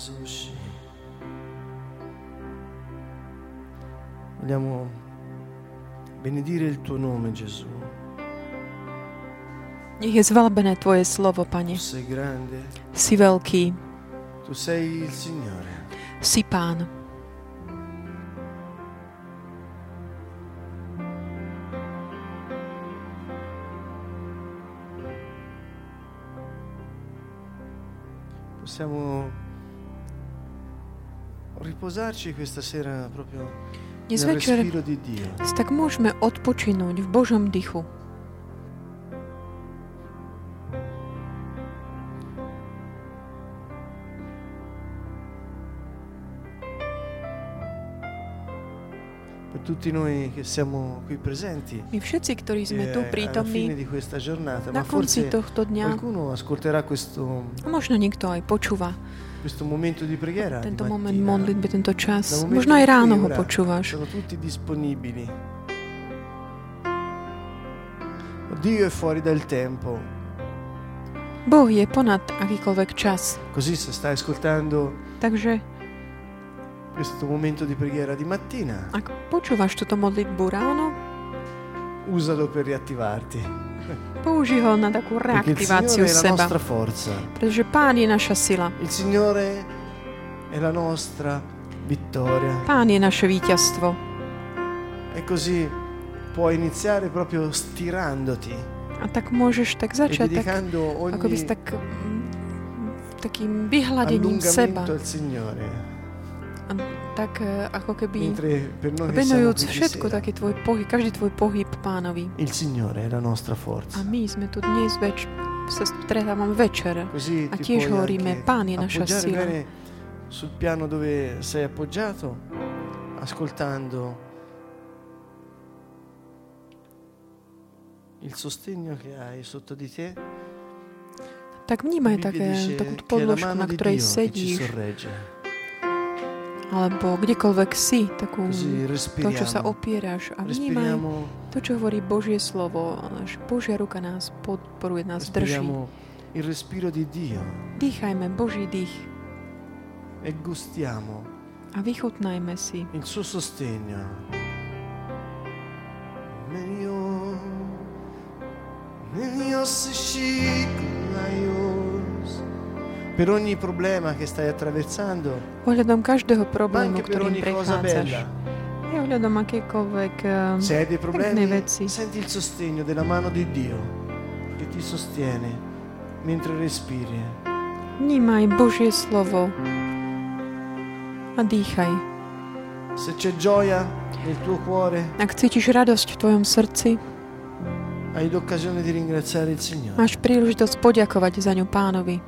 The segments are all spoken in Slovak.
Masushi. Vogliamo benedire il tuo nome, Gesù. Nech je zvalbené Tvoje slovo, Tu Pane. sei grande, Si veľký, tu sei il Signore. si Pán. Possiamo riposarci questa sera proprio Dnes večer respiro di Dio. tak môžeme odpočinúť v Božom dychu. Per tutti noi che siamo qui presenti. My všetci, ktorí sme eh, tu fine prítomní, di questa giornata, na ma konci forse tohto dňa, qualcuno ascolterà questo, a možno niekto aj počúva tento moment modlitby, tento čas. Možno aj ráno ho počúvaš. Dio è fuori dal tempo. Boh je ponad akýkoľvek čas. Così se stai ascoltando Takže questo momento di preghiera di mattina, ak počúvaš túto modlitbu ráno, usalo per riattivarti. použij ho na takú Perché il reaktiváciu Signore è la seba. nostra forza. Pretože Pán je naša sila. Il Signore è la nostra vittoria. Pán je naše víťazstvo. E così puoi iniziare proprio stirandoti A tak môžeš tak e začať tak, dedicando ako by ogni si tak mm, takým vyhľadením seba. allungamento al Signore. A tak e, ako keby venujúc všetko, taký tvoj pohyb, každý tvoj pohyb pánovi. il Signore è la nostra A forza. my sme tu dnes več, sa stretávame večer. Così A ti tiež hovoríme, Pán je naša sila. sul piano dove sei appoggiato, ascoltando il sostegno che hai sotto di te. Tak vnímaj také, la podložku, na ktorej sedíš. Alebo kdekoľvek si, takú, to, čo sa opieráš. A vnímaj to, čo hovorí Božie slovo. Že Božia ruka nás podporuje, nás drží. Dýchajme Boží dých e gustiamo a vychutnajme si il suo sostegno. Meglio, meglio se. Ohľadom každého problému, anche per ktorým ogni cosa prechádzaš. bella. I ohľadom akékoľvek eh, pekné veci. senti il sostegno della mano di Dio che ti sostiene mentre respiri. Vnímaj Božie slovo a dýchaj. Se c'è gioia nel tuo cuore, Ak cítiš radosť v tvojom srdci, hai l'occasione di ringraziare il Signore. máš príležitosť poďakovať za ňu pánovi.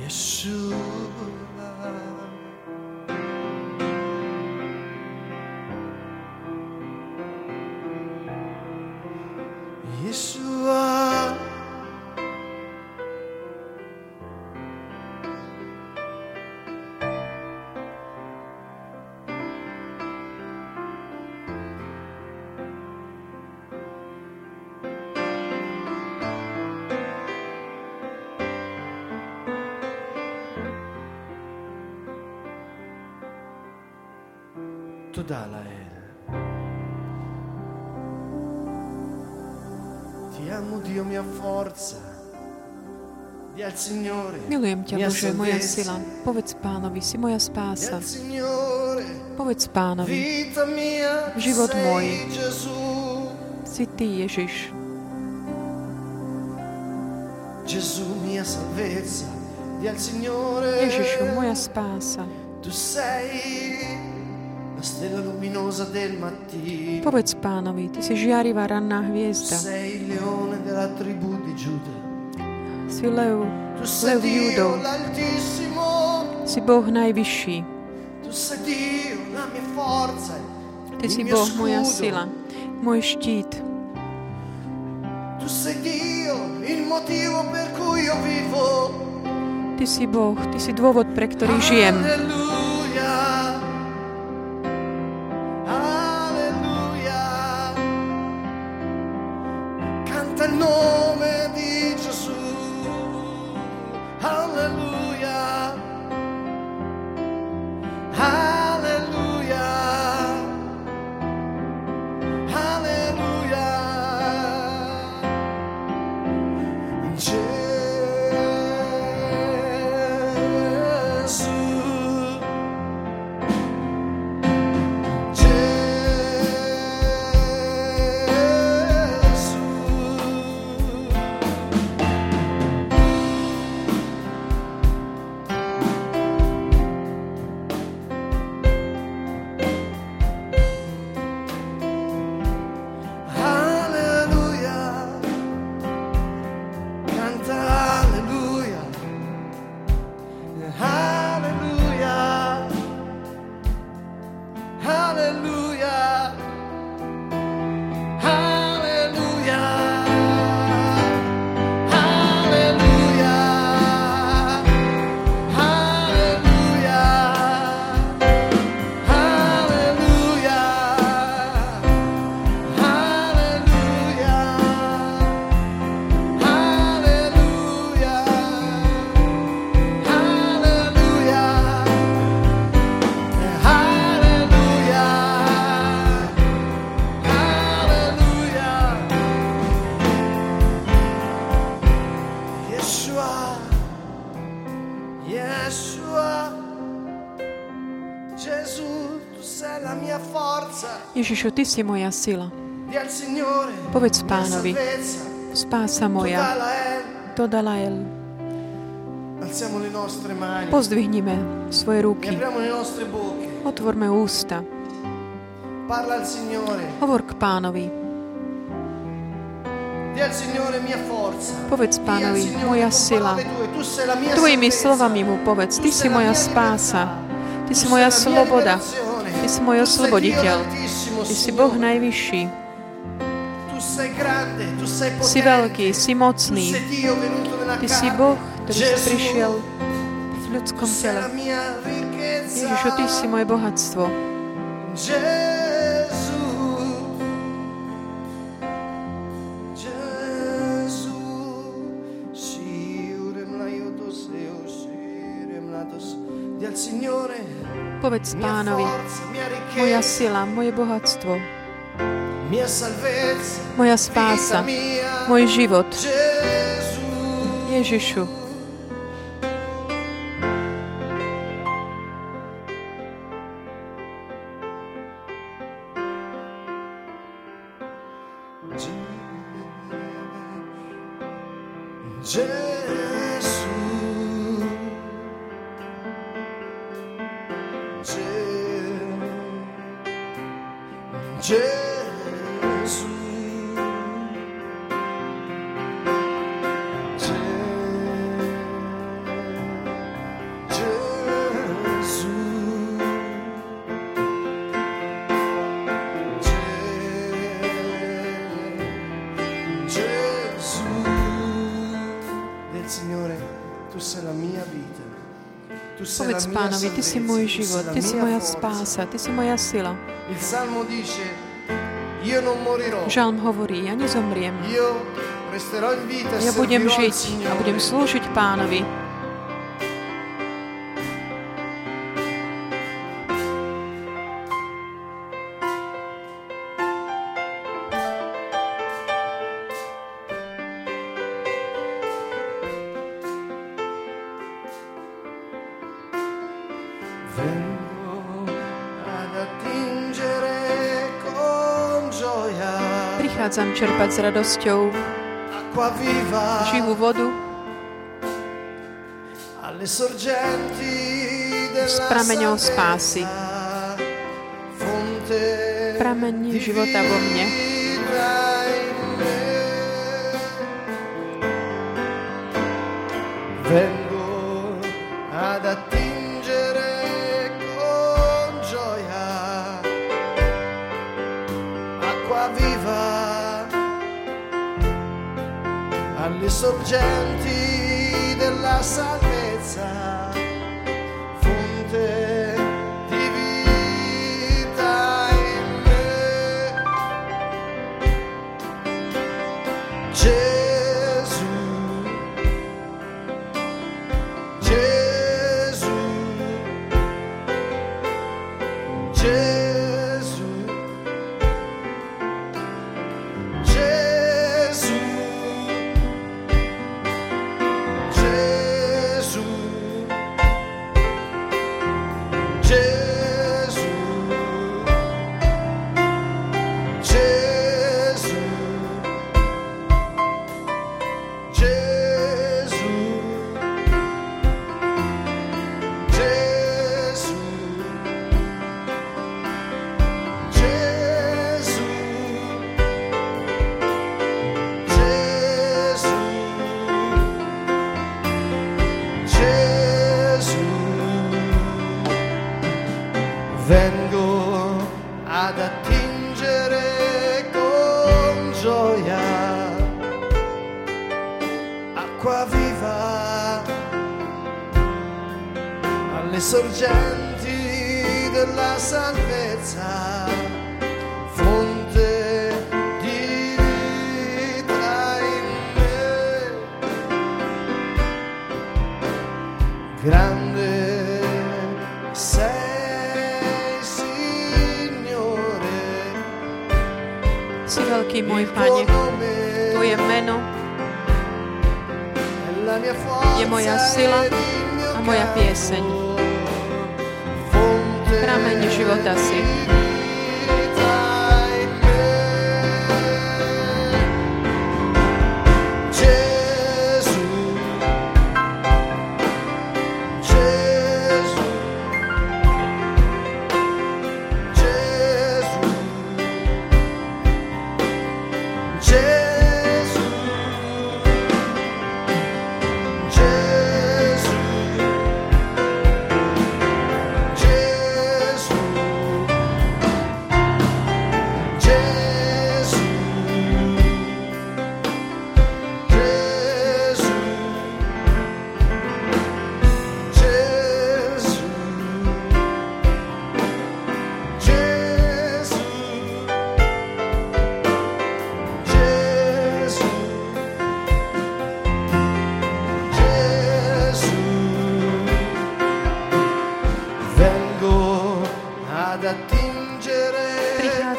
Yeshua. Toda Lael. Ti amo Dio mia forza. Milujem ťa, Bože, moja sila. Povedz pánovi, si moja spása. Povedz pánovi. Život môj. Si Ty, Ježiš. Ježišu, moja spása. Tu sei Povedz pánovi, Ty si žiarivá ranná hviezda. Si lev, lev l'Altissimo. Si Boh najvyšší. Ty si Boh, moja sila. Môj štít. Ty si Boh, Ty si dôvod, pre ktorý žijem. Alleluia. Ježišu, Ty si moja sila. Povedz pánovi, spása moja, le nostre mani. Pozdvihnime svoje ruky. Otvorme ústa. Hovor k pánovi. Povedz pánovi, moja sila. Tvojimi slovami mu povedz, Ty si moja spása. Ty si moja sloboda. Ty si môj osloboditeľ. Ty si. Boh najvyšší. Si veľký, si mocný. Ty si. Boh, ktorý si prišiel v ľudskom tele. Ježišu, Ty si moje bohatstvo. Povedz pánovi, moja sila, moje bohatstvo, moja spása, môj život. Ježišu, Gesù. Sei povedz la mia pánovi, Ty si môj život, Ty si moja spása, Ty si moja sila. Il Salmo dice, io non morirò, Žalm hovorí, ja nezomriem. io resterò in vita e Ja budem žiť a budem slúžiť pánovi. Prichádzam čerpať s radosťou živú vodu S prameňou spásy. prameň života vo mne. vita sorgenti della salvezza, fonte di vita in me. Gesù, Grande sei, Signore, Si veľký môj Pane, Tvoje meno je moja sila a moja pieseň. Prameň života si.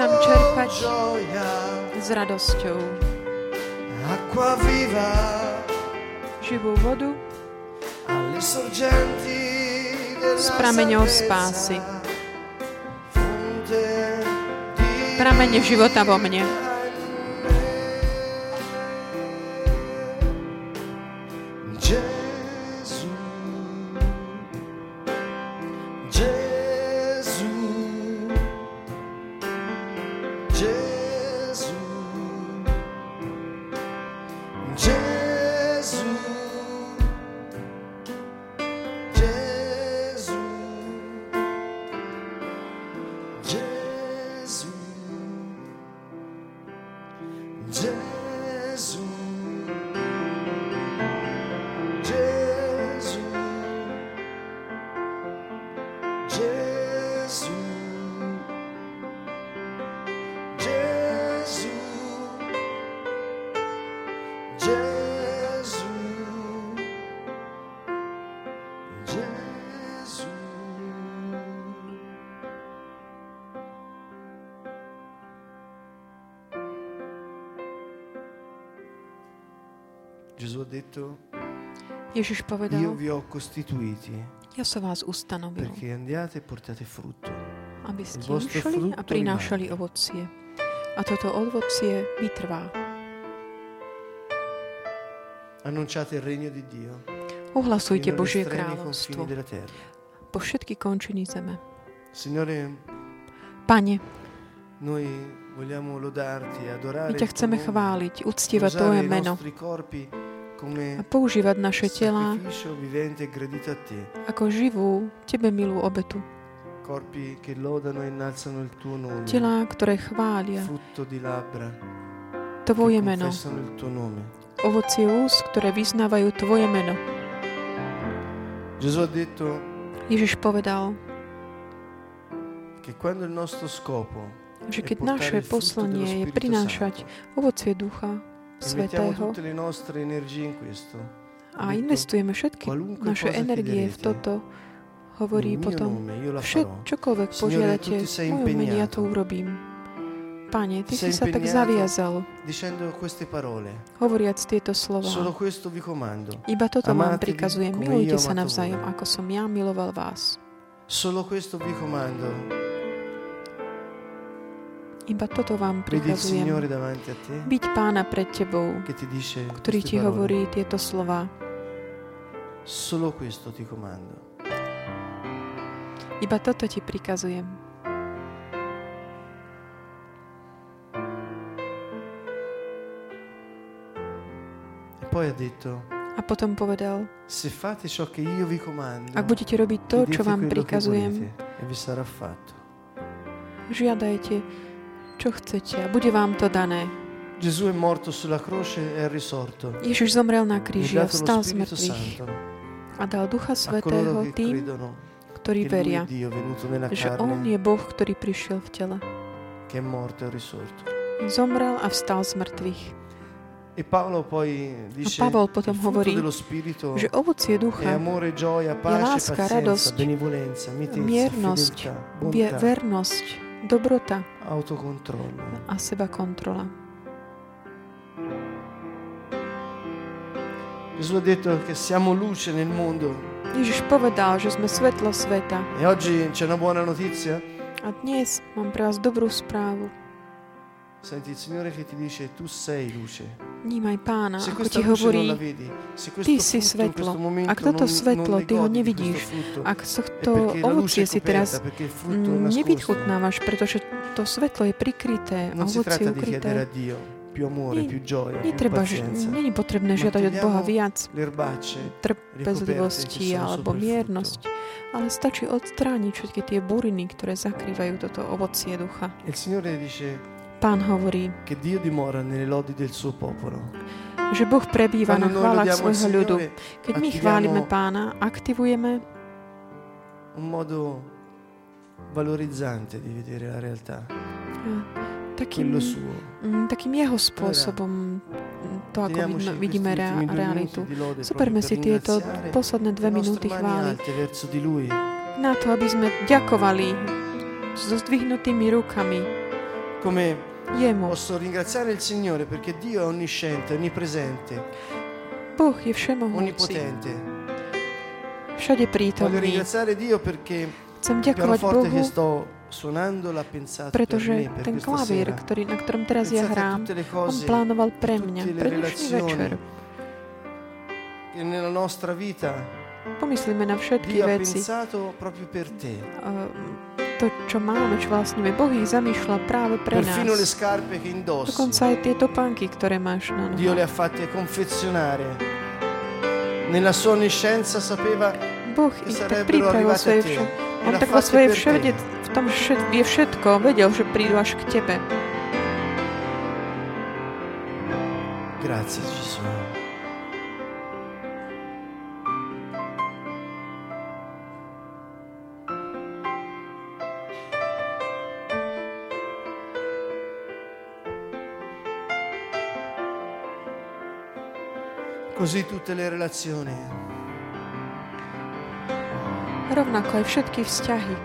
Prichádzam čerpať s radosťou živú vodu S prameňou spásy. Pramene života vo mne. Gesù ha detto Ježiš Io povedal, vi ho costituiti ja som vás ustanovil, perché andiate e portate frutto. aby ste Il vostro išli a frutto prinášali rimanga. ovocie. A toto ovocie vytrvá. Annunciate il regno di Dio Ohlasujte fino agli Božie estremi kráľovstvo confini della terra. po všetky končiny zeme. Signore, Pane, noi vogliamo lodarti e adorare my ťa il tuo chceme nome, chváliť, uctievať usare Tvoje i meno nostri corpi a používať naše tela e ako živú, Tebe milú obetu. e Tela, ktoré chvália Tvoje meno. Ovocie úst, ktoré vyznávajú Tvoje meno. Ježiš povedal, že keď naše poslanie je prinášať ovocie Ducha Svetého. a investujeme všetky naše energie v toto, hovorí potom, všet, čokoľvek požiadate mene, ja to urobím. Pane, Ty si sa tak zaviazal, hovoriac tieto slova. Iba toto vám prikazujem, milujte sa navzájom, ako som ja miloval vás. solo questo vi comando. Iba toto vám prikazujem. Byť pána pred tebou, ktorý ti hovorí tieto slova. Solo questo ti comando. Iba toto ti prikazujem. E poi ha detto, A potom povedal, ak budete robiť to, čo vám prikazujem, e žiadajte, čo chcete a bude vám to dané. Gesù è morto sulla croce e è risorto. Ježiš zomrel na kríži a vstal z mŕtvych a dal Ducha a Svetého tým, ktorí veria, že On je Boh, ktorý prišiel v tele. e. Zomrel a vstal z mŕtvych. E Paolo poi dice Pavol il potom hovorí, Spirito Že ovocie ducha, amore, gioia, pace, láska, pazienza, radosť, mitezza, miernosť, fedeltà, vie- bontà, vernosť, dobrota autocontrollo. a seba kontrola. Gesù ha detto che siamo luce nel mondo. Ježiš povedal, že sme svetlo sveta. E oggi c'è una buona notizia. A dnes mám pre vás dobrú správu. Senti il Signore che ti dice tu sei luce. Vnímaj pána, Se ako ti hovorí, vedi, ty si svetlo. Ak toto svetlo ty ho nevidíš, ak tohto ovocie si teraz mm, nevychutnávaš, pretože to svetlo je prikryté, ovocie a ukryté. Più amore, più gioia, più pazienza. není potrebné žiadať od Boha viac trpezlivosti alebo miernosť, ale stačí odstrániť všetky tie buriny, ktoré zakrývajú toto ovocie ducha. Il Signore dice Pán hovorí, che Dio dimora nelle lodi del suo popolo. že Boh prebýva na chválach svojho ľudu. Keď my chválime pána, aktivujeme un modo valorizzante di vedere la realtà, takým, mm, takým jeho spôsobom to, ako vidno, vidíme rea- realitu. proprio si tieto posledné dve minúty chvály na to, aby sme ďakovali so zdvihnutými rukami Come jemu. posso ringraziare il Signore perché Dio è onnisciente, onnipresente, Boh je všemohúci, všade Voglio prítomný. ringraziare Dio perché Chcem il ďakovať pianoforte Bohu, che sto suonando l'ha pensato per me, per ten questa klavír, sera. ktorý, na ktorom teraz ja Pensate a hrám, tutte le on cose plánoval pre mňa, tutte le pre dnešný relazioni večer. che nella nostra vita Pomyslíme na všetky Dio ha veci. pensato proprio per te. Uh, To, čo máme, čo vlastníme, Boh ich zamýšľa práve pre Perfino le nás. scarpe che indossi. Dokonca aj tie topánky, ktoré máš na Dio le nohách. ha fatte confezionare. Nella sua onniscienza sapeva Boh ich tak pripravil svoje vše. On tak vo svojej vševede, v tom všet, vie všetko, vedel, že prídu až k tebe. Grazie Gesù. Così tutte le relazioni. Rovnako aj všetky vzťahy.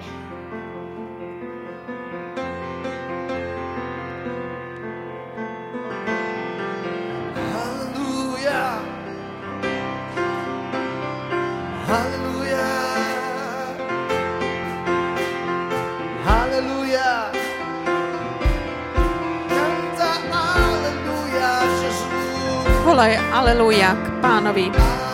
Volaj aleluja k pánovi.